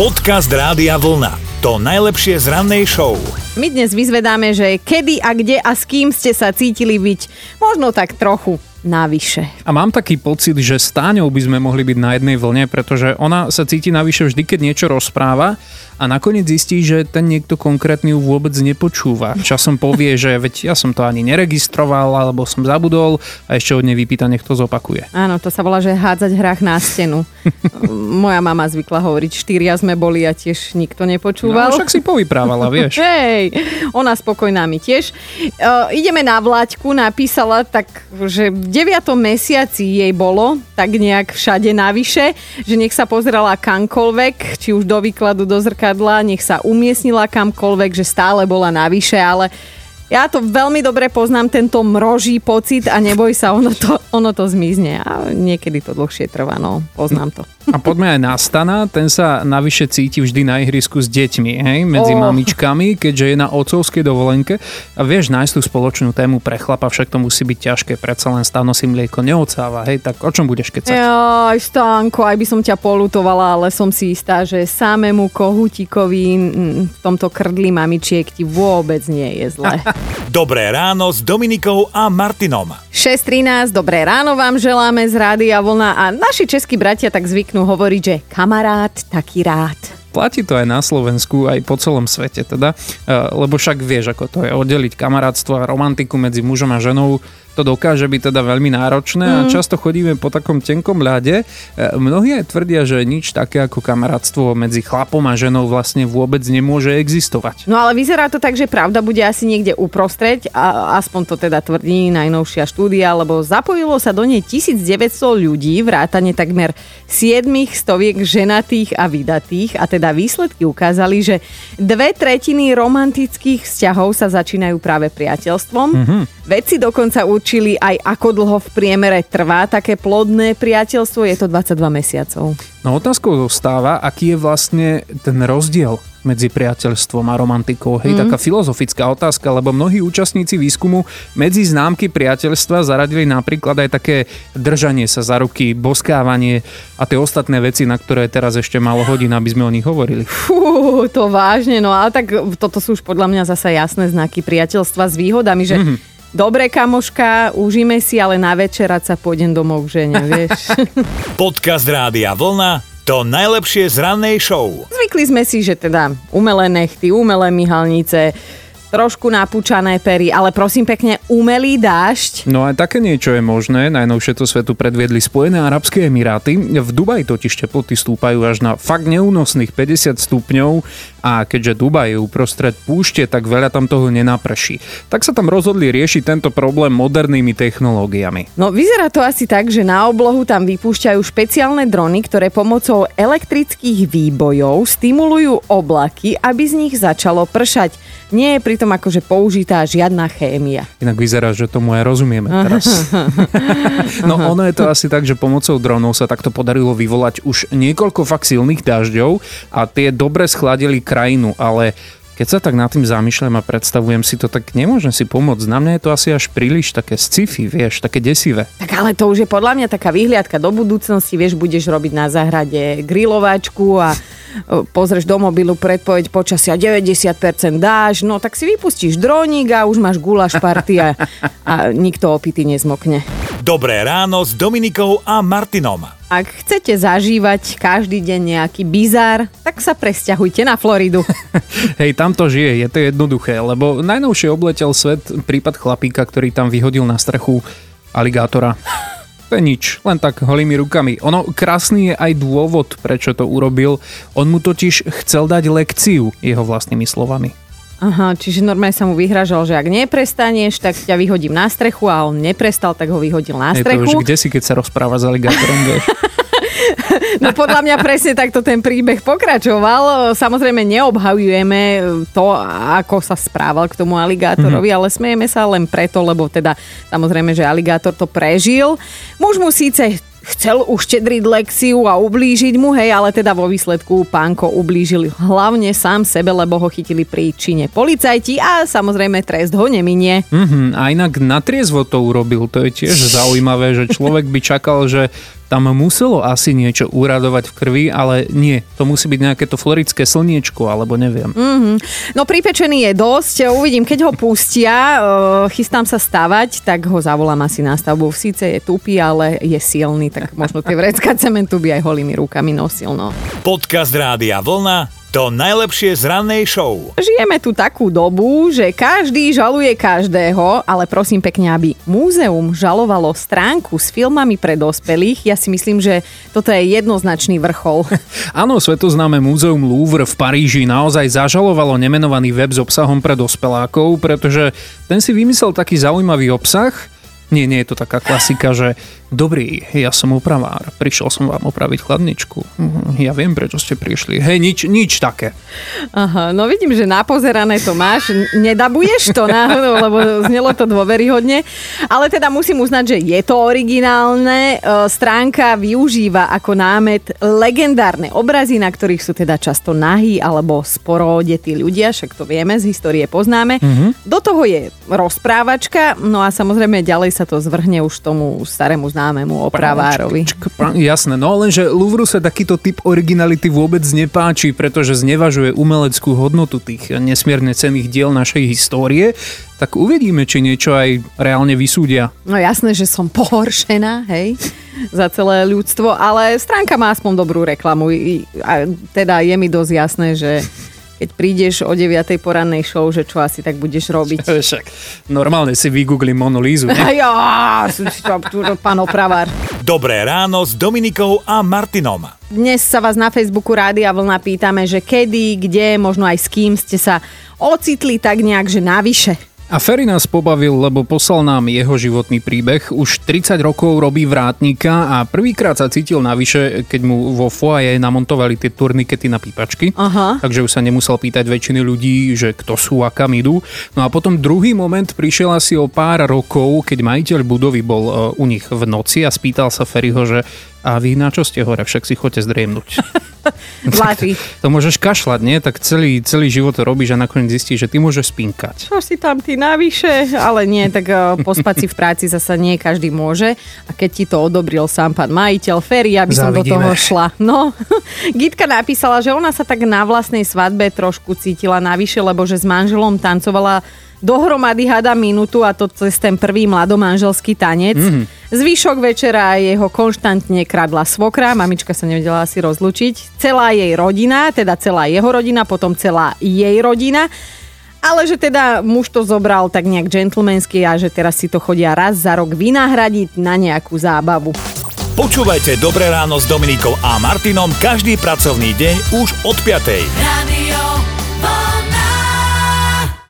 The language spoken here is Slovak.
Podcast Rádia Vlna. To najlepšie z rannej show. My dnes vyzvedáme, že kedy a kde a s kým ste sa cítili byť možno tak trochu navyše. A mám taký pocit, že s Táňou by sme mohli byť na jednej vlne, pretože ona sa cíti navyše vždy, keď niečo rozpráva a nakoniec zistí, že ten niekto konkrétny ju vôbec nepočúva. Časom povie, že veď ja som to ani neregistroval, alebo som zabudol a ešte od nej vypýta, nech to zopakuje. Áno, to sa volá, že hádzať hrách na stenu. Moja mama zvykla hovoriť, štyria sme boli a tiež nikto nepočúval. No, však si povyprávala, vieš. Hej, ona spokojná mi tiež. Uh, ideme na Vlaďku, napísala tak, že v 9. mesiaci jej bolo, tak nejak všade navyše, že nech sa pozrela kamkoľvek, či už do výkladu, do zrka zrkadla, nech sa umiestnila kamkoľvek, že stále bola navyše, ale ja to veľmi dobre poznám, tento mroží pocit a neboj sa, ono to, ono to zmizne. A niekedy to dlhšie trvá, no, poznám to. A poďme aj na Stana, ten sa navyše cíti vždy na ihrisku s deťmi, hej, medzi oh. mamičkami, keďže je na otcovskej dovolenke. A vieš nájsť tú spoločnú tému pre chlapa, však to musí byť ťažké, predsa len Stano si mlieko neocáva, hej, tak o čom budeš kecať? Aj Stanko, aj by som ťa polutovala, ale som si istá, že samému kohutikovi v tomto krdli mamičiek ti vôbec nie je zle. Dobré ráno s Dominikou a Martinom. 6.13, dobré ráno vám želáme z Rádia Vlna a naši českí bratia tak zvyknú hovoriť, že kamarát taký rád. Platí to aj na Slovensku, aj po celom svete teda, e, lebo však vieš, ako to je oddeliť kamarátstvo a romantiku medzi mužom a ženou to dokáže byť teda veľmi náročné mm. a často chodíme po takom tenkom ľade. E, mnohí aj tvrdia, že nič také ako kamarátstvo medzi chlapom a ženou vlastne vôbec nemôže existovať. No ale vyzerá to tak, že pravda bude asi niekde uprostreď, a aspoň to teda tvrdí najnovšia štúdia, lebo zapojilo sa do nej 1900 ľudí, vrátane takmer 7 stoviek ženatých a vydatých a teda výsledky ukázali, že dve tretiny romantických vzťahov sa začínajú práve priateľstvom. Mm-hmm. Vedci dokonca určili aj ako dlho v priemere trvá také plodné priateľstvo, je to 22 mesiacov. No otázkou zostáva, aký je vlastne ten rozdiel medzi priateľstvom a romantikou. Hej, mm. taká filozofická otázka, lebo mnohí účastníci výskumu medzi známky priateľstva zaradili napríklad aj také držanie sa za ruky, boskávanie a tie ostatné veci, na ktoré teraz ešte malo hodín, aby sme o nich hovorili. Fú, to vážne, no ale tak toto sú už podľa mňa zase jasné znaky priateľstva s výhodami, že mm-hmm Dobre, kamoška, užíme si, ale na večerať sa pôjdem domov k žene, vieš. Podcast Rádia Vlna to najlepšie z rannej show. Zvykli sme si, že teda umelé nechty, umelé myhalnice, trošku napúčané pery, ale prosím pekne, umelý dážď. No aj také niečo je možné. Najnovšie to svetu predviedli Spojené Arabské Emiráty. V Dubaji totiž teploty stúpajú až na fakt neúnosných 50 stupňov a keďže Dubaj je uprostred púšte, tak veľa tam toho nenaprší. Tak sa tam rozhodli riešiť tento problém modernými technológiami. No vyzerá to asi tak, že na oblohu tam vypúšťajú špeciálne drony, ktoré pomocou elektrických výbojov stimulujú oblaky, aby z nich začalo pršať. Nie je pritom akože použitá žiadna chémia. Inak vyzerá, že tomu aj rozumieme teraz. no ono je to asi tak, že pomocou dronov sa takto podarilo vyvolať už niekoľko fakt silných dažďov a tie dobre schladili krajinu, ale keď sa tak nad tým zamýšľam a predstavujem si to, tak nemôžem si pomôcť. Na mňa je to asi až príliš také sci-fi, vieš, také desivé. Tak ale to už je podľa mňa taká vyhliadka do budúcnosti, vieš, budeš robiť na záhrade grilovačku a pozrieš do mobilu predpoveď počasia 90% dáš, no tak si vypustíš droník a už máš gulaš party a, a nikto opity nezmokne. Dobré ráno s Dominikou a Martinom. Ak chcete zažívať každý deň nejaký bizár, tak sa presťahujte na Floridu. Hej, tam to žije, je to jednoduché, lebo najnovšie obletel svet prípad chlapíka, ktorý tam vyhodil na strechu aligátora. To je nič, len tak holými rukami. Ono krásny je aj dôvod, prečo to urobil. On mu totiž chcel dať lekciu, jeho vlastnými slovami. Aha, čiže normálne sa mu vyhražal, že ak neprestaneš, tak ťa vyhodím na strechu a on neprestal, tak ho vyhodil na strechu. Je to už kde si, keď sa rozpráva s aligátorom, vieš? No podľa mňa presne takto ten príbeh pokračoval. Samozrejme neobhajujeme to, ako sa správal k tomu aligátorovi, mm-hmm. ale smejeme sa len preto, lebo teda samozrejme, že aligátor to prežil. Muž mu síce chcel uštedriť lekciu a ublížiť mu, hej, ale teda vo výsledku pánko ublížil hlavne sám sebe, lebo ho chytili pri čine policajti a samozrejme trest ho neminie. Mm-hmm, a inak natriezvo to urobil, to je tiež zaujímavé, že človek by čakal, že tam muselo asi niečo uradovať v krvi, ale nie. To musí byť nejaké to florické slniečko, alebo neviem. Mm-hmm. No pripečený je dosť. Uvidím, keď ho pustia, chystám sa stavať, tak ho zavolám asi na stavbu. Síce je tupý, ale je silný, tak možno tie vrecka cementu by aj holými rukami nosil. No. Podcast Rádia Vlna to najlepšie z rannej show. Žijeme tu takú dobu, že každý žaluje každého, ale prosím pekne, aby múzeum žalovalo stránku s filmami pre dospelých. Ja si myslím, že toto je jednoznačný vrchol. Áno, svetoznáme múzeum Louvre v Paríži naozaj zažalovalo nemenovaný web s obsahom pre dospelákov, pretože ten si vymyslel taký zaujímavý obsah, nie, nie je to taká klasika, že Dobrý, ja som upravár, prišiel som vám opraviť chladničku. Mhm, ja viem, prečo ste prišli. Hej, nič, nič také. Aha, no vidím, že napozerané to máš. Nedabuješ to náhodou, lebo znelo to dôveryhodne. Ale teda musím uznať, že je to originálne. E, stránka využíva ako námet legendárne obrazy, na ktorých sú teda často nahí alebo sporo detí ľudia, však to vieme, z histórie poznáme. Mm-hmm. Do toho je rozprávačka, no a samozrejme ďalej sa to zvrhne už tomu starému známemu opravárovi. Jasné, no lenže Louvru sa takýto typ originality vôbec nepáči, pretože znevažuje umeleckú hodnotu tých nesmierne cených diel našej histórie, tak uvidíme, či niečo aj reálne vysúdia. No jasné, že som pohoršená, hej, za celé ľudstvo, ale stránka má aspoň dobrú reklamu. A teda je mi dosť jasné, že keď prídeš o 9. porannej show, že čo asi tak budeš robiť. Však normálne si vygooglím Monolízu. ja, pán opravár. Dobré ráno s Dominikou a Martinom. Dnes sa vás na Facebooku Rádia Vlna pýtame, že kedy, kde, možno aj s kým ste sa ocitli tak nejak, že navyše. A Ferry nás pobavil, lebo poslal nám jeho životný príbeh. Už 30 rokov robí vrátnika a prvýkrát sa cítil navyše, keď mu vo foaje namontovali tie turnikety na pípačky. Aha. Takže už sa nemusel pýtať väčšiny ľudí, že kto sú a kam idú. No a potom druhý moment prišiel asi o pár rokov, keď majiteľ budovy bol e, u nich v noci a spýtal sa Ferryho, že a vy na čo ste hore? Však si chodte zdriemnúť. to môžeš kašľať, nie? Tak celý, celý život to robíš a nakoniec zistíš, že ty môžeš spinkať. Čo si tam ty navyše? Ale nie, tak uh, pospať si v práci zasa nie každý môže. A keď ti to odobril sám pán majiteľ, Ferry, aby som Zavidíme. do toho šla. No, Gitka napísala, že ona sa tak na vlastnej svadbe trošku cítila navyše, lebo že s manželom tancovala dohromady hada minútu a to cez ten prvý mladomanželský tanec. Mm-hmm. Zvyšok večera jeho konštantne kradla svokra, mamička sa nevedela asi rozlučiť. Celá jej rodina, teda celá jeho rodina, potom celá jej rodina. Ale že teda muž to zobral tak nejak džentlmensky a že teraz si to chodia raz za rok vynahradiť na nejakú zábavu. Počúvajte Dobré ráno s Dominikou a Martinom každý pracovný deň už od 5. Radio